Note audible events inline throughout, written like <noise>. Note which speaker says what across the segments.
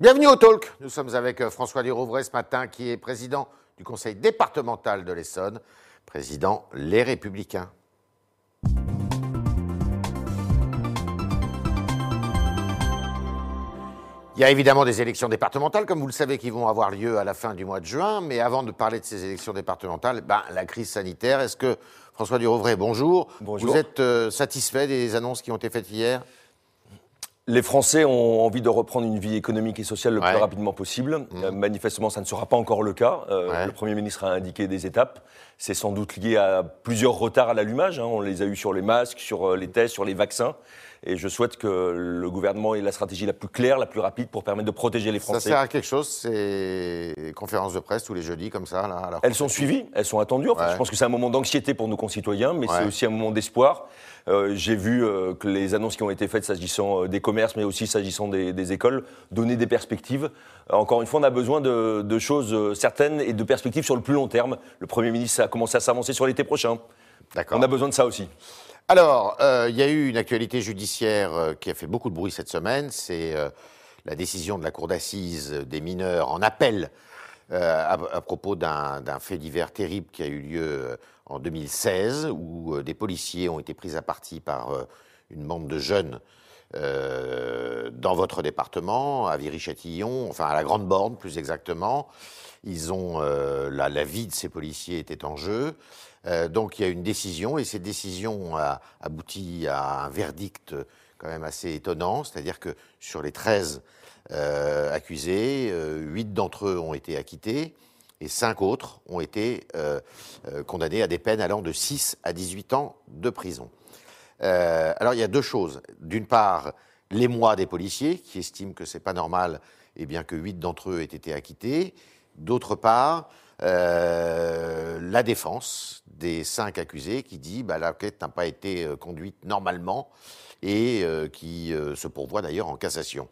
Speaker 1: Bienvenue au Talk. Nous sommes avec euh, François Durouvray ce matin, qui est président du conseil départemental de l'Essonne, président Les Républicains. Il y a évidemment des élections départementales, comme vous le savez, qui vont avoir lieu à la fin du mois de juin. Mais avant de parler de ces élections départementales, ben, la crise sanitaire, est-ce que, François Durouvray, bonjour.
Speaker 2: Bonjour.
Speaker 1: Vous êtes euh, satisfait des annonces qui ont été faites hier?
Speaker 2: Les Français ont envie de reprendre une vie économique et sociale le
Speaker 1: Ouais.
Speaker 2: plus rapidement possible. Euh, manifestement, ça ne sera pas encore le cas. Euh,
Speaker 1: Ouais.
Speaker 2: Le Premier ministre a indiqué des étapes. C'est sans doute lié à plusieurs retards à l'allumage. hein. On les a eus sur les masques, sur euh, les tests, sur les vaccins. Et je souhaite que le gouvernement ait la stratégie la plus claire, la plus rapide pour permettre de protéger les
Speaker 1: Ça
Speaker 2: Français.
Speaker 1: sert à quelque chose, ces conférences de presse tous les jeudis, comme ça, là
Speaker 2: Elles sont suivies, elles sont attendues. Enfin,
Speaker 1: Ouais.
Speaker 2: Je pense que c'est un moment d'anxiété pour nos concitoyens, mais c'est aussi un moment d'espoir. Euh, J'ai vu euh, que les annonces qui ont été faites s'agissant des commerces, mais aussi s'agissant des, des écoles, donnaient des perspectives. Encore une fois, on a besoin de, de choses certaines et de perspectives sur le plus long terme. Le Premier ministre a commencé à s'avancer sur l'été prochain.
Speaker 1: D'accord.
Speaker 2: On a besoin de ça aussi.
Speaker 1: Alors, euh, il y a eu une actualité judiciaire euh, qui a fait beaucoup de bruit cette semaine. C'est euh, la décision de la Cour d'assises des mineurs en appel à, à propos d'un fait divers terrible qui a eu lieu en 2016, où des policiers ont été pris à partie par une bande de jeunes euh, dans votre département, à Viry-Châtillon, enfin à la Grande Borne plus exactement. Ils ont euh, la, vie de ces policiers était en jeu. Euh, donc il y a une décision et cette décision a abouti à un verdict quand même assez étonnant, c'est-à-dire que sur les 13 euh, accusés, euh, 8 d'entre eux ont été acquittés et 5 autres ont été condamnés à des peines allant de 6 à 18 ans de prison. Euh, alors il y a deux choses. D'une part, l'émoi des policiers qui estiment que c'est pas normal, et bien que huit d'entre eux aient été acquittés. D'autre part, euh, la défense des cinq accusés qui dit bah, l'enquête n'a pas été euh, conduite normalement et qui se pourvoit d'ailleurs en cassation.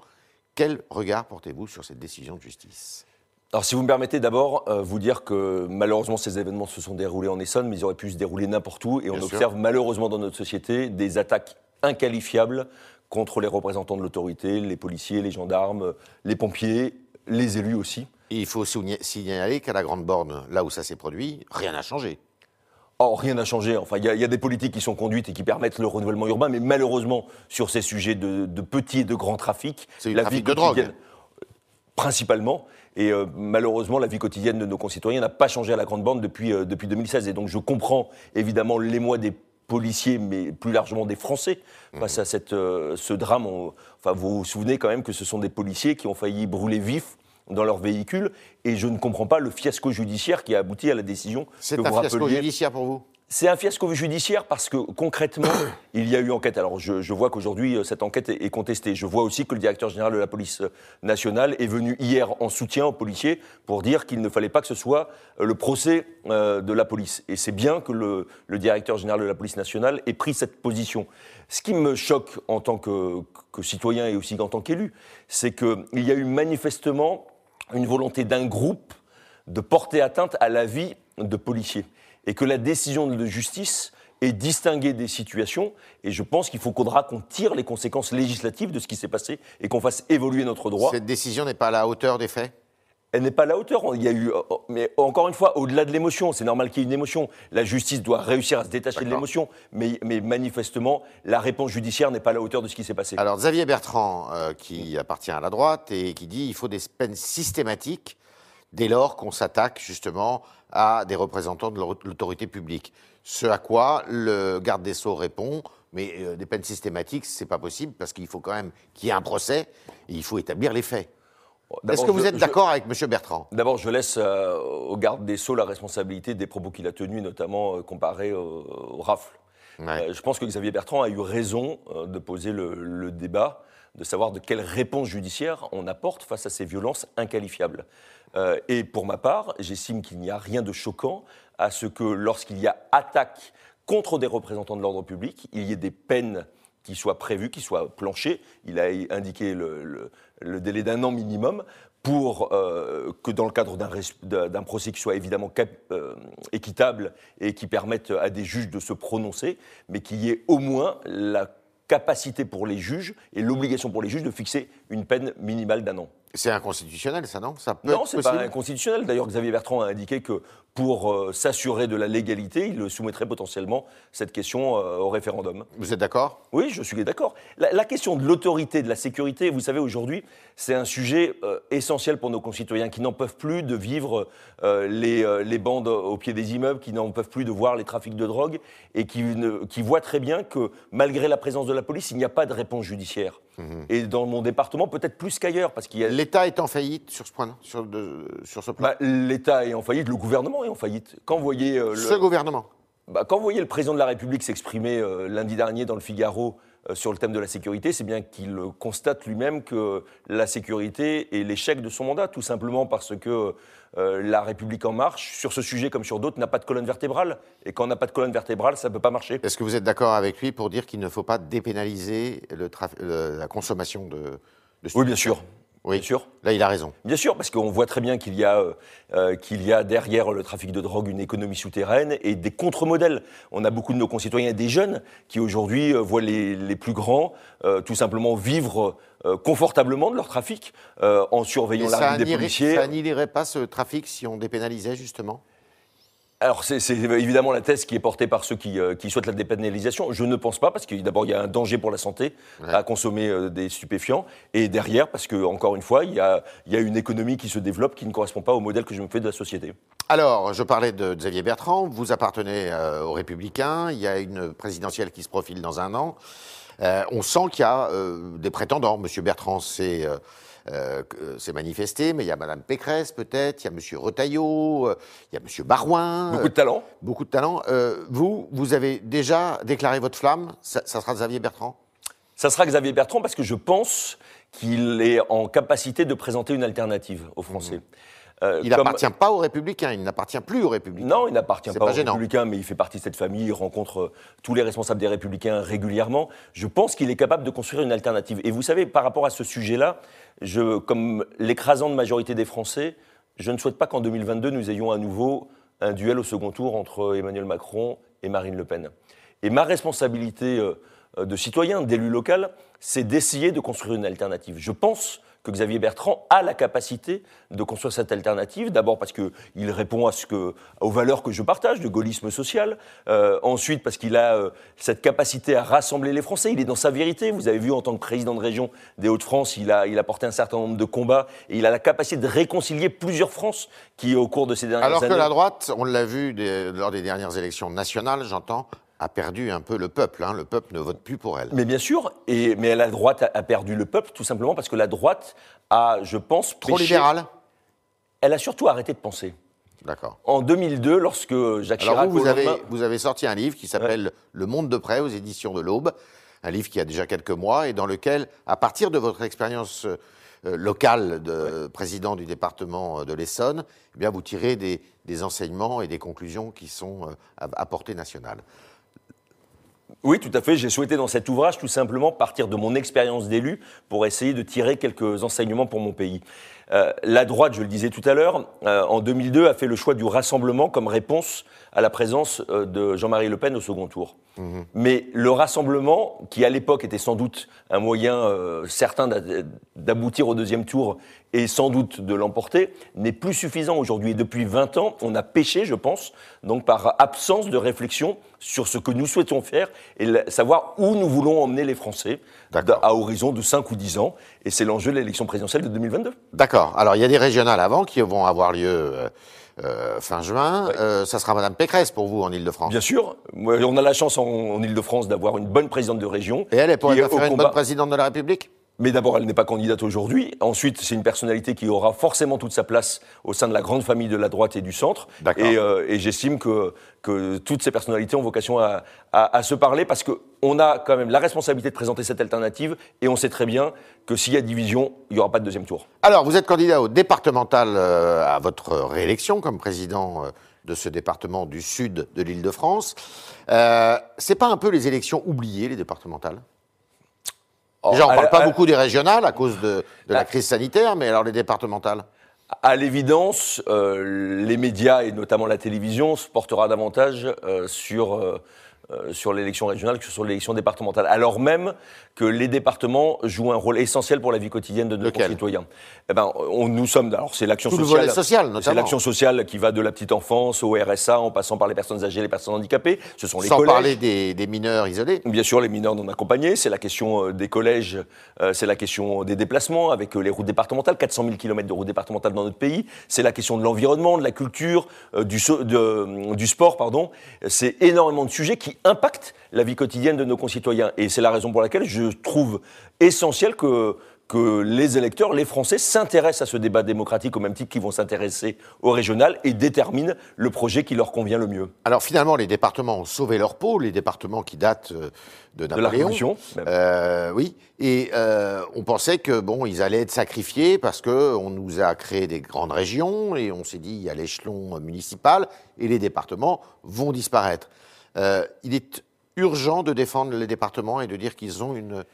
Speaker 1: Quel regard portez-vous sur cette décision de justice?
Speaker 2: Alors, si vous me permettez d'abord euh, vous dire que malheureusement ces événements se sont déroulés en Essonne, mais ils auraient pu se dérouler n'importe où. Et on
Speaker 1: sûr.
Speaker 2: observe malheureusement dans notre société des attaques inqualifiables contre les représentants de l'autorité, les policiers, les gendarmes, les pompiers, les élus aussi.
Speaker 1: Et il faut signaler qu'à la Grande Borne, là où ça s'est produit, rien n'a changé.
Speaker 2: Oh, rien n'a changé. Enfin, il y, a- il y a des politiques qui sont conduites et qui permettent le renouvellement urbain, mais malheureusement, sur ces sujets de, de petits et de grands trafics, la
Speaker 1: trafic
Speaker 2: vie
Speaker 1: de drogue.
Speaker 2: principalement, et euh, malheureusement, la vie quotidienne de nos concitoyens n'a pas changé à la grande bande depuis, euh, depuis 2016. Et donc, je comprends évidemment l'émoi des policiers, mais plus largement des Français, face à cette, euh, ce drame. On- enfin, vous vous souvenez quand même que ce sont des policiers qui ont failli brûler vifs dans leur véhicule, et je ne comprends pas le fiasco judiciaire qui a abouti à la décision
Speaker 1: C'est un
Speaker 2: vous
Speaker 1: fiasco
Speaker 2: rappeliez.
Speaker 1: judiciaire pour vous?
Speaker 2: C'est un fiasco judiciaire parce que concrètement, <coughs> il y a eu enquête. Alors je, je vois qu'aujourd'hui, euh, cette enquête est, est contestée. Je vois aussi que le directeur général de la police euh, nationale est venu hier en soutien aux policiers pour dire qu'il ne fallait pas que ce soit euh, le procès euh, de la police. Et c'est bien que le, le directeur général de la police nationale ait pris cette position. Ce qui me choque en tant que, que citoyen et aussi en tant qu'élu, c'est qu'il y a eu manifestement une volonté d'un groupe de porter atteinte à la vie de policiers. Et que la décision de justice est distinguée des situations. Et je pense qu'il faudra qu'on tire les conséquences législatives de ce qui s'est passé et qu'on fasse évoluer notre droit.
Speaker 1: Cette décision n'est pas à la hauteur des faits?
Speaker 2: Elle n'est pas à la hauteur. Il y a eu, mais encore une fois, au-delà de l'émotion, c'est normal qu'il y ait une émotion. La justice doit réussir à se détacher de l'émotion. Mais, mais manifestement, la réponse judiciaire n'est pas à la hauteur de ce qui s'est passé.
Speaker 1: Alors Xavier Bertrand, euh, qui appartient à la droite et qui dit il faut des peines systématiques dès lors qu'on s'attaque justement à des représentants de l'au- l'autorité publique. Ce à quoi le garde des Sceaux répond mais euh, des peines systématiques, c'est pas possible parce qu'il faut quand même qu'il y ait un procès et il faut établir les faits. Est-ce que vous êtes d'accord avec M. Bertrand?
Speaker 2: D'abord, je laisse euh, au garde des Sceaux la responsabilité des propos qu'il a tenus, notamment euh, comparés au, au rafle.
Speaker 1: Ouais.
Speaker 2: Euh, je pense que Xavier Bertrand a eu raison de poser le, le débat, de savoir de quelle réponse judiciaire on apporte face à ces violences inqualifiables. Euh, et pour ma part, j'estime qu'il n'y a rien de choquant à ce que lorsqu'il y a attaque contre des représentants de l'ordre public, il y ait des peines qui soient prévues, qui soient planchées. Il a indiqué le, délai d'un an minimum pour euh, que dans le cadre d'un procès qui soit évidemment euh, équitable et qui permette à des juges de se prononcer, mais qu'il y ait au moins la capacité pour les juges et l'obligation pour les juges de fixer une peine minimale d'un an.
Speaker 1: C'est inconstitutionnel, ça, non? Ça peut
Speaker 2: Non, c'est pas inconstitutionnel. D'ailleurs, Xavier Bertrand a indiqué que pour euh, s'assurer de la légalité, il soumettrait potentiellement cette question euh, au référendum.
Speaker 1: Vous êtes d'accord?
Speaker 2: Oui, je suis d'accord. La, la question de l'autorité, de la sécurité, vous savez, aujourd'hui, c'est un sujet euh, essentiel pour nos concitoyens qui n'en peuvent plus de vivre les, les bandes au pied des immeubles, qui n'en peuvent plus de voir les trafics de drogue et qui, ne- qui voient très bien que malgré la présence de la police, il n'y a pas de réponse judiciaire. Et dans mon département, peut-être plus qu'ailleurs, parce qu'il y a
Speaker 1: L'État est en faillite sur ce point, sur, de- sur ce plan
Speaker 2: bah, L'État est en faillite, le gouvernement est en faillite. Quand vous voyez, euh, le,
Speaker 1: Ce gouvernement.
Speaker 2: bah, quand vous voyez le président de la République s'exprimer euh, lundi dernier dans le Figaro euh, sur le thème de la sécurité, c'est bien qu'il constate lui-même que la sécurité est l'échec de son mandat, tout simplement parce que la République en marche, sur ce sujet comme sur d'autres, n'a pas de colonne vertébrale. Et quand on n'a pas de colonne vertébrale, ça ne peut pas marcher.
Speaker 1: Est-ce que vous êtes d'accord avec lui pour dire qu'il ne faut pas dépénaliser le traf- le- la consommation de,
Speaker 2: Oui, bien sûr.
Speaker 1: Oui,
Speaker 2: Bien sûr.
Speaker 1: Là, il a raison.
Speaker 2: Bien sûr, parce qu'on voit très bien qu'il y, a, euh, euh, qu'il y a derrière le trafic de drogue une économie souterraine et des contre-modèles. On a beaucoup de nos concitoyens, des jeunes, qui aujourd'hui euh, voient les, les plus grands euh, tout simplement vivre confortablement de leur trafic en surveillant
Speaker 1: Et
Speaker 2: la
Speaker 1: ça
Speaker 2: rue des policiers.
Speaker 1: ça annihilerait pas ce trafic si on dépénalisait, justement?
Speaker 2: Alors, c'est évidemment la thèse qui est portée par ceux qui, euh, qui souhaitent la dépénalisation. Je ne pense pas, parce que d'abord, il y a un danger pour la santé
Speaker 1: Ouais.
Speaker 2: à consommer euh, des stupéfiants. Et derrière, parce que, encore une fois, il y, a, il y a une économie qui se développe qui ne correspond pas au modèle que je me fais de la société.
Speaker 1: Alors, je parlais de Xavier Bertrand, vous appartenez euh, aux Républicains, il y a une présidentielle qui se profile dans un an. Euh, on sent qu'il y a euh, des prétendants. Monsieur Bertrand s'est manifesté, mais il y a Madame Pécresse peut-être, il y a Monsieur Retailleau, il y a Monsieur Barouin.
Speaker 2: Beaucoup de talent.
Speaker 1: beaucoup de talent. Vous, vous avez déjà déclaré votre flamme, ça, ça sera Xavier Bertrand?
Speaker 2: Ça sera Xavier Bertrand parce que je pense qu'il est en capacité de présenter une alternative aux Français. Euh,
Speaker 1: Il
Speaker 2: comme-
Speaker 1: n'appartient pas aux Républicains, il n'appartient plus aux Républicains.
Speaker 2: Non, il n'appartient pas,
Speaker 1: pas
Speaker 2: aux
Speaker 1: gênant.
Speaker 2: Républicains, mais il fait partie de cette famille, il rencontre euh, tous les responsables des Républicains régulièrement. Je pense qu'il est capable de construire une alternative. Et vous savez, par rapport à ce sujet-là, je, comme l'écrasante majorité des Français, je ne souhaite pas qu'en 2022, nous ayons à nouveau un duel au second tour entre Emmanuel Macron et Marine Le Pen. Et ma responsabilité euh, de citoyen, d'élu local, c'est d'essayer de construire une alternative. Je pense que Xavier Bertrand a la capacité de construire cette alternative, d'abord parce qu'il répond à ce que, aux valeurs que je partage, de gaullisme social, Euh, ensuite parce qu'il a euh, cette capacité à rassembler les Français, il est dans sa vérité, vous avez vu en tant que président de région des Hauts-de-France, il a, il a porté un certain nombre de combats, et il a la capacité de réconcilier plusieurs France qui, au cours de ces dernières
Speaker 1: Alors
Speaker 2: années...
Speaker 1: que la droite, on l'a vu des- lors des dernières élections nationales, j'entends, a perdu un peu le peuple. hein. Le peuple ne vote plus pour elle.
Speaker 2: Mais bien sûr, et, mais la droite a, a perdu le peuple tout simplement parce que la droite a, je pense,
Speaker 1: Trop
Speaker 2: péché-
Speaker 1: libéral
Speaker 2: Elle a surtout arrêté de penser.
Speaker 1: D'accord.
Speaker 2: En 2002, lorsque Jacques
Speaker 1: Alors
Speaker 2: Chirac,
Speaker 1: vous, vous avez,
Speaker 2: lendemain-
Speaker 1: vous avez sorti un livre qui s'appelle Le Monde de près aux éditions de l'Aube, un livre qui a déjà quelques mois et dans lequel, à partir de votre expérience euh, locale de président du département de l'Essonne, eh bien vous tirez des, des enseignements et des conclusions qui sont euh, à, à portée nationale.
Speaker 2: Oui, tout à fait. J'ai souhaité dans cet ouvrage tout simplement partir de mon expérience d'élu pour essayer de tirer quelques enseignements pour mon pays. Euh, la droite, je le disais tout à l'heure, euh, en 2002 a fait le choix du rassemblement comme réponse à la présence euh, de Jean-Marie Le Pen au second tour. Mais le rassemblement, qui à l'époque était sans doute un moyen certain d'a- d'aboutir au deuxième tour et sans doute de l'emporter, n'est plus suffisant aujourd'hui. Et depuis 20 ans, on a péché, je pense, donc par absence de réflexion sur ce que nous souhaitons faire et savoir où nous voulons emmener les Français. À horizon de 5 ou 10 ans. Et c'est l'enjeu de l'élection présidentielle de 2022.
Speaker 1: D'accord. Alors il y a des régionales avant qui vont avoir lieu euh, euh, fin juin.
Speaker 2: Ouais.
Speaker 1: Euh, ça sera Madame Pécresse pour vous en Ile-de-France.
Speaker 2: Bien sûr, on a la chance en, en Ile-de-France d'avoir une bonne présidente de région.
Speaker 1: Et elle, elle pourrait
Speaker 2: est
Speaker 1: bien faire
Speaker 2: au
Speaker 1: une bonne présidente de la République?
Speaker 2: Mais d'abord, elle n'est pas candidate aujourd'hui. Ensuite, c'est une personnalité qui aura forcément toute sa place au sein de la grande famille de la droite et du centre.
Speaker 1: D'accord.
Speaker 2: Et, euh, et j'estime que, que toutes ces personnalités ont vocation à, à- à se parler parce qu'on a quand même la responsabilité de présenter cette alternative et on sait très bien que s'il y a division, il n'y aura pas de deuxième tour.
Speaker 1: Alors, vous êtes candidat au départemental euh, à votre réélection comme président euh, de ce département du sud de l'Île-de-France. Euh, c'est pas un peu les élections oubliées, les départementales? Déjà, on
Speaker 2: Oh, à
Speaker 1: parle pas
Speaker 2: à-
Speaker 1: beaucoup des régionales à cause de, de la crise sanitaire, mais alors les départementales
Speaker 2: À l'évidence, euh, les médias et notamment la télévision se portera davantage euh, sur euh, sur l'élection régionale que sur l'élection départementale, alors même que les départements jouent un rôle essentiel pour la vie quotidienne de nos concitoyens. Eh ben, on, nous sommes, alors c'est l'action sociale,
Speaker 1: social,
Speaker 2: c'est l'action sociale qui va de la petite enfance au RSA, en passant par les personnes âgées, les personnes handicapées. Ce sont les
Speaker 1: Sans
Speaker 2: collèges.
Speaker 1: parler des, des, mineurs isolés.
Speaker 2: Bien sûr, les mineurs non accompagnés. C'est la question euh, des collèges, euh, c'est la question des déplacements avec les routes départementales, 400 000 km de routes départementales dans notre pays. C'est la question de l'environnement, de la culture, du, de, du sport, pardon. C'est énormément de sujets qui impactent la vie quotidienne de nos concitoyens. Et c'est la raison pour laquelle je trouve essentiel que, que les électeurs, les Français, s'intéressent à ce débat démocratique au même titre qu'ils vont s'intéresser au régional et déterminent le projet qui leur convient le mieux.
Speaker 1: Alors finalement, les départements ont sauvé leur peau, les départements qui datent euh, de Napoléon.
Speaker 2: De la
Speaker 1: euh, oui, et euh, on pensait que bon, ils allaient être sacrifiés parce que on nous a créé des grandes régions et on s'est dit il y a l'échelon municipal et les départements vont disparaître. Euh, il est urgent de défendre les départements et de dire qu'ils ont une,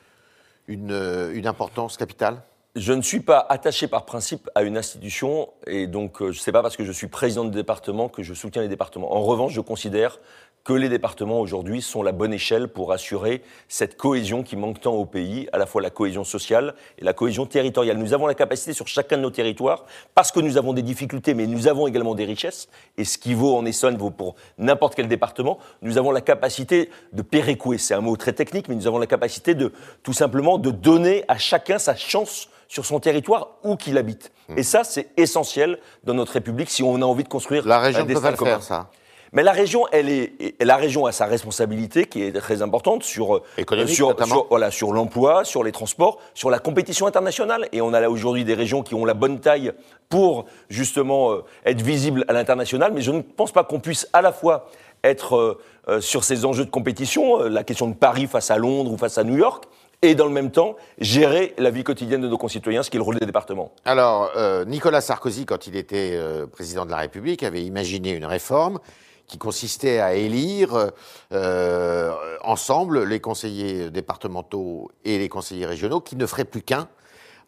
Speaker 1: une, une importance capitale
Speaker 2: je ne suis pas attaché par principe à une institution et donc euh, je ne sais pas parce que je suis président de département que je soutiens les départements. En revanche, je considère que les départements aujourd'hui sont la bonne échelle pour assurer cette cohésion qui manque tant au pays, à la fois la cohésion sociale et la cohésion territoriale. Nous avons la capacité sur chacun de nos territoires, parce que nous avons des difficultés, mais nous avons également des richesses, et ce qui vaut en Essonne vaut pour n'importe quel département, nous avons la capacité de péréquer, c'est un mot très technique, mais nous avons la capacité de tout simplement de donner à chacun sa chance sur son territoire où qu'il habite. Et ça, c'est essentiel dans notre République si on a envie de construire
Speaker 1: la région peut pas le faire, ça.
Speaker 2: Mais la région, elle est, la région a sa responsabilité qui est très importante sur,
Speaker 1: euh,
Speaker 2: sur, voilà, sur l'emploi, sur les transports, sur la compétition internationale. Et on a là aujourd'hui des régions qui ont la bonne taille pour justement euh, être visibles à l'international. Mais je ne pense pas qu'on puisse à la fois être euh, sur ces enjeux de compétition, la question de Paris face à Londres ou face à New York, et dans le même temps gérer la vie quotidienne de nos concitoyens, ce qui est le rôle des départements.
Speaker 1: Alors, Nicolas Sarkozy, quand il était président de la République, avait imaginé une réforme qui consistait à élire euh, ensemble les conseillers départementaux et les conseillers régionaux, qui ne feraient plus qu'un,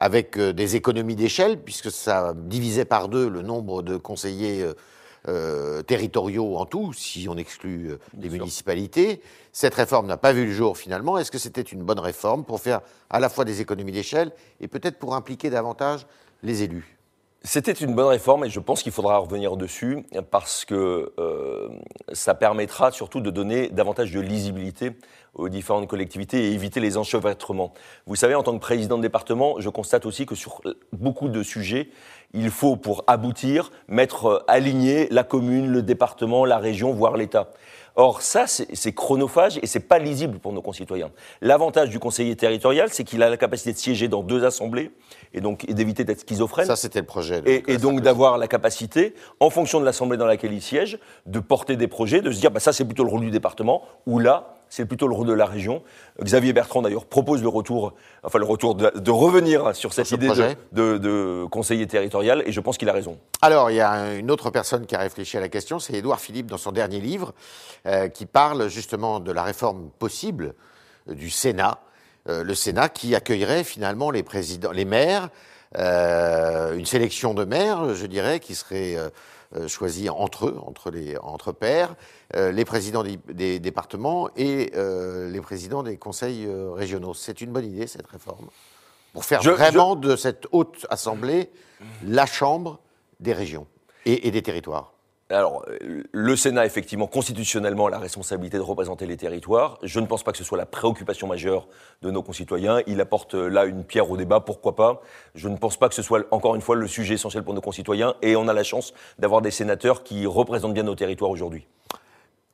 Speaker 1: avec euh, des économies d'échelle, puisque ça divisait par deux le nombre de conseillers euh, territoriaux en tout, si on exclut les municipalités. Cette réforme n'a pas vu le jour finalement. Est-ce que c'était une bonne réforme pour faire à la fois des économies d'échelle et peut-être pour impliquer davantage les élus?
Speaker 2: C'était une bonne réforme et je pense qu'il faudra revenir dessus parce que euh, ça permettra surtout de donner davantage de lisibilité aux différentes collectivités et éviter les enchevêtrements. Vous savez, en tant que président de département, je constate aussi que sur beaucoup de sujets, il faut, pour aboutir, mettre euh, aligné la commune, le département, la région, voire l'État. Or, ça, c'est chronophage et c'est pas lisible pour nos concitoyens. L'avantage du conseiller territorial, c'est qu'il a la capacité de siéger dans deux assemblées et donc d'éviter d'être schizophrène.
Speaker 1: Ça, c'était le projet.
Speaker 2: et, donc d'avoir la capacité, en fonction de l'assemblée dans laquelle il siège, de porter des projets, de se dire, bah, ça, c'est plutôt le rôle du département, ou là, c'est plutôt le rôle de la région. Xavier Bertrand, d'ailleurs, propose le retour, enfin le retour de, revenir sur cette idée de, conseiller territorial, et je pense qu'il a raison.
Speaker 1: Alors, il y a une autre personne qui a réfléchi à la question, c'est Édouard Philippe dans son dernier livre, euh, qui parle justement de la réforme possible euh, du Sénat, euh, le Sénat qui accueillerait finalement les présidents, les maires, une sélection de maires, je dirais, qui serait choisis entre eux, entre, les, entre pairs, euh, les présidents des, départements et euh, les présidents des conseils régionaux. C'est une bonne idée, cette réforme, pour faire vraiment de cette haute assemblée la chambre des régions et des territoires.
Speaker 2: Alors, le Sénat, effectivement, constitutionnellement, a la responsabilité de représenter les territoires. Je ne pense pas que ce soit la préoccupation majeure de nos concitoyens. Il apporte euh, là une pierre au débat, pourquoi pas. Je ne pense pas que ce soit, encore une fois, le sujet essentiel pour nos concitoyens. Et on a la chance d'avoir des sénateurs qui représentent bien nos territoires aujourd'hui.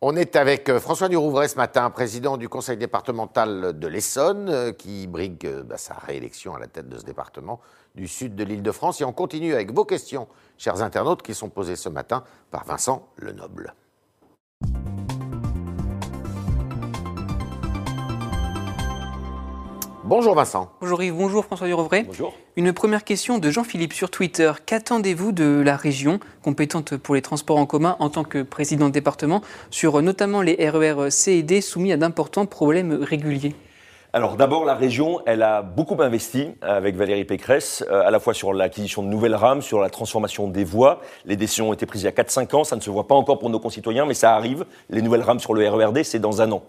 Speaker 1: On est avec euh, François Durouvray ce matin, président du conseil départemental de l'Essonne, euh, qui brigue bah, sa réélection à la tête de ce département du sud de l'île de France. Et on continue avec vos questions, chers internautes, qui sont posées ce matin par Vincent Lenoble. Bonjour Vincent.
Speaker 3: Bonjour Yves, bonjour François Durovray.
Speaker 2: Bonjour.
Speaker 3: Une première question de Jean-Philippe sur Twitter. Qu'attendez-vous de la région, compétente pour les transports en commun en tant que président de département, sur notamment les RER C et D soumis à d'importants problèmes réguliers?
Speaker 2: Alors d'abord, la région, elle a beaucoup investi avec Valérie Pécresse, euh, à la fois sur l'acquisition de nouvelles rames, sur la transformation des voies. Les décisions ont été prises il y a 4-5 ans, ça ne se voit pas encore pour nos concitoyens, mais ça arrive. Les nouvelles rames sur le RERD, c'est dans un an.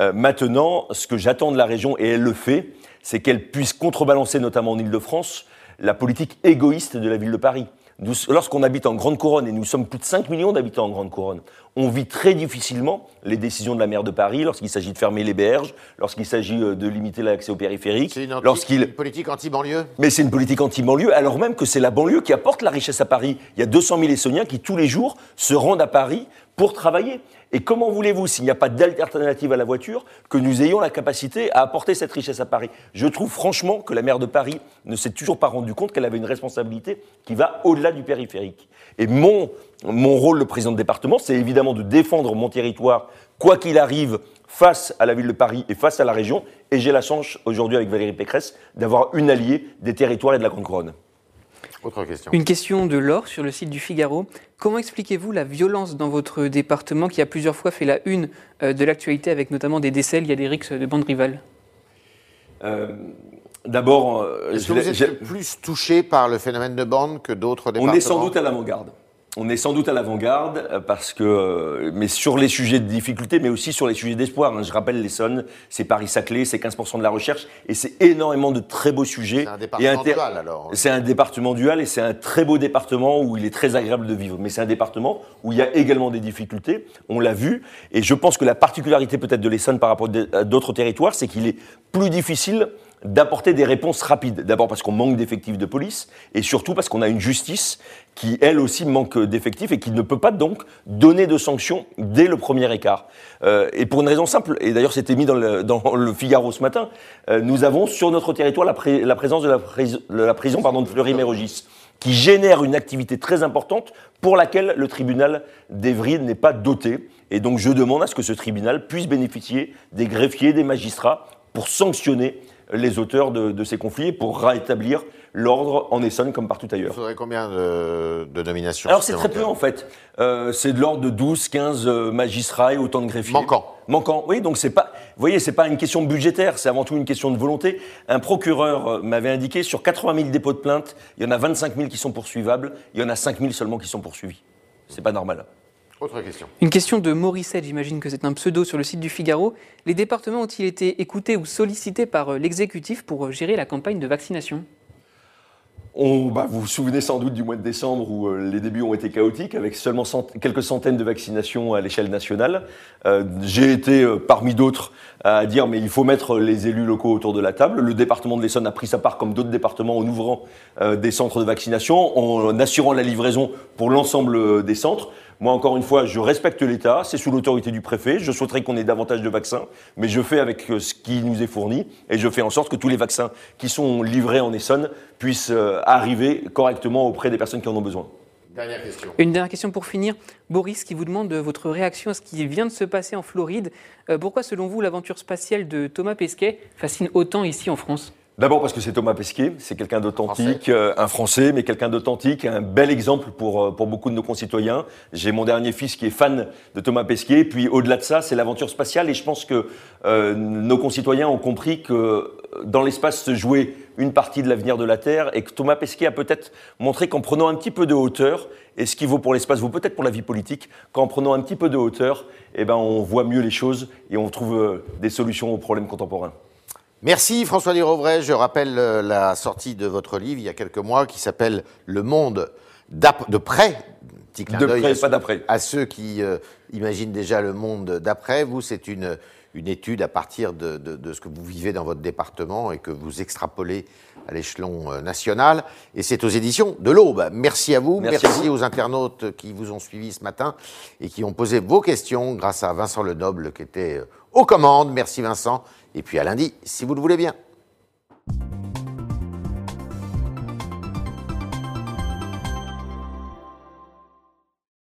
Speaker 2: Euh, maintenant, ce que j'attends de la région, et elle le fait, c'est qu'elle puisse contrebalancer, notamment en Ile-de-France, la politique égoïste de la ville de Paris. Lorsqu'on habite en Grande Couronne, et nous sommes plus de 5 millions d'habitants en Grande Couronne, on vit très difficilement les décisions de la maire de Paris lorsqu'il s'agit de fermer les berges, lorsqu'il s'agit euh, de limiter l'accès au périphérique.
Speaker 1: C'est une, politique anti-banlieue?
Speaker 2: Mais c'est une politique anti-banlieue, alors même que c'est la banlieue qui apporte la richesse à Paris. Il y a 200 000 Essoniens qui, tous les jours, se rendent à Paris pour travailler. Et comment voulez-vous, s'il n'y a pas d'alternative à la voiture, que nous ayons la capacité à apporter cette richesse à Paris? Je trouve franchement que la maire de Paris ne s'est toujours pas rendu compte qu'elle avait une responsabilité qui va au-delà du périphérique. Et mon, mon rôle de président de département, c'est évidemment de défendre mon territoire, quoi qu'il arrive, face à la ville de Paris et face à la région. Et j'ai la chance, aujourd'hui, avec Valérie Pécresse, d'avoir une alliée des territoires et de la Grande Couronne.
Speaker 3: Une question de Laure sur le site du Figaro. Comment expliquez-vous la violence dans votre département qui a plusieurs fois fait la une euh, de l'actualité avec notamment des décès Il y a des rixes de bandes rivales?
Speaker 2: Euh, D'abord,
Speaker 1: euh, est-ce que vous êtes plus touché par le phénomène de bande que d'autres départements
Speaker 2: On est sans doute à l'avant-garde on est sans doute à l'avant-garde euh, parce que, euh, mais sur les sujets de difficulté, mais aussi sur les sujets d'espoir. Hein. Je rappelle l'Essonne, c'est Paris-Saclay, c'est 15% de la recherche et c'est énormément de très beaux sujets.
Speaker 1: C'est un département dual alors.
Speaker 2: C'est un département dual et c'est un très beau département où il est très agréable de vivre. Mais c'est un département où il y a également des difficultés. On l'a vu et je pense que la particularité peut-être de l'Essonne par rapport à d'autres territoires, c'est qu'il est plus difficile d'apporter des réponses rapides. D'abord parce qu'on manque d'effectifs de police et surtout parce qu'on a une justice qui, elle aussi, manque d'effectifs et qui ne peut pas donc donner de sanctions dès le premier écart. Euh, et pour une raison simple, et d'ailleurs c'était mis dans le, Figaro ce matin, euh, nous avons sur notre territoire la, présence de la, la prison pardon, de Fleury-Mérogis qui génère une activité très importante pour laquelle le tribunal d'Evry n'est pas doté. Et donc je demande à ce que ce tribunal puisse bénéficier des greffiers, des magistrats, pour sanctionner les auteurs de, ces conflits pour rétablir l'ordre en Essonne comme partout ailleurs.
Speaker 1: Il faudrait combien de, nominations
Speaker 2: Alors c'est très peu en fait. Euh, c'est de l'ordre de 12, 15 euh, magistrats et autant de greffiers.
Speaker 1: Manquant.
Speaker 2: Manquant, oui, donc c'est pas, vous voyez, c'est pas une question budgétaire, c'est avant tout une question de volonté. Un procureur euh, m'avait indiqué sur 80 000 dépôts de plainte, il y en a 25 000 qui sont poursuivables, il y en a 5 000 seulement qui sont poursuivis. C'est pas normal.
Speaker 1: Autre question.
Speaker 3: Une question de Morissette, j'imagine que c'est un pseudo sur le site du Figaro. Les départements ont-ils été écoutés ou sollicités par euh, l'exécutif pour euh, gérer la campagne de vaccination?
Speaker 2: Bah, vous vous souvenez sans doute du mois de décembre où euh, les débuts ont été chaotiques avec seulement quelques centaines de vaccinations à l'échelle nationale. Euh, j'ai été euh, parmi d'autres à dire mais il faut mettre les élus locaux autour de la table. Le département de l'Essonne a pris sa part comme d'autres départements en ouvrant des centres de vaccination, en assurant la livraison pour l'ensemble des centres. Moi, encore une fois, je respecte l'État, c'est sous l'autorité du préfet. Je souhaiterais qu'on ait davantage de vaccins, mais je fais avec ce qui nous est fourni et je fais en sorte que tous les vaccins qui sont livrés en Essonne puissent arriver correctement auprès des personnes qui en ont besoin.
Speaker 1: Dernière question.
Speaker 3: Une dernière question pour finir. Boris, qui vous demande votre réaction à ce qui vient de se passer en Floride. Euh, pourquoi, selon vous, l'aventure spatiale de Thomas Pesquet fascine autant ici en France?
Speaker 2: D'abord parce que c'est Thomas Pesquet, c'est quelqu'un d'authentique, euh, un Français, mais quelqu'un d'authentique, un bel exemple pour, euh, pour beaucoup de nos concitoyens. J'ai mon dernier fils qui est fan de Thomas Pesquet, puis au-delà de ça, c'est l'aventure spatiale, et je pense que euh, nos concitoyens ont compris que dans l'espace se jouait une partie de l'avenir de la Terre, et que Thomas Pesquet a peut-être montré qu'en prenant un petit peu de hauteur, et ce qui vaut pour l'espace vaut peut-être pour la vie politique, qu'en prenant un petit peu de hauteur, eh ben, on voit mieux les choses et on trouve des solutions aux problèmes contemporains.
Speaker 1: Merci François Lirovray. Je rappelle euh, la sortie de votre livre il y a quelques mois qui s'appelle Le monde de près.
Speaker 2: Petit clin de près, pas d'après.
Speaker 1: À ceux qui euh, imaginent déjà le monde d'après. Vous, c'est une, une étude à partir de, de, ce que vous vivez dans votre département et que vous extrapolez à l'échelon euh, national. Et c'est aux éditions de l'Aube. Merci à vous. Merci, aux internautes qui vous ont suivi ce matin et qui ont posé vos questions grâce à Vincent Lenoble qui était aux commandes. Merci Vincent. Et puis à lundi, si vous le voulez bien.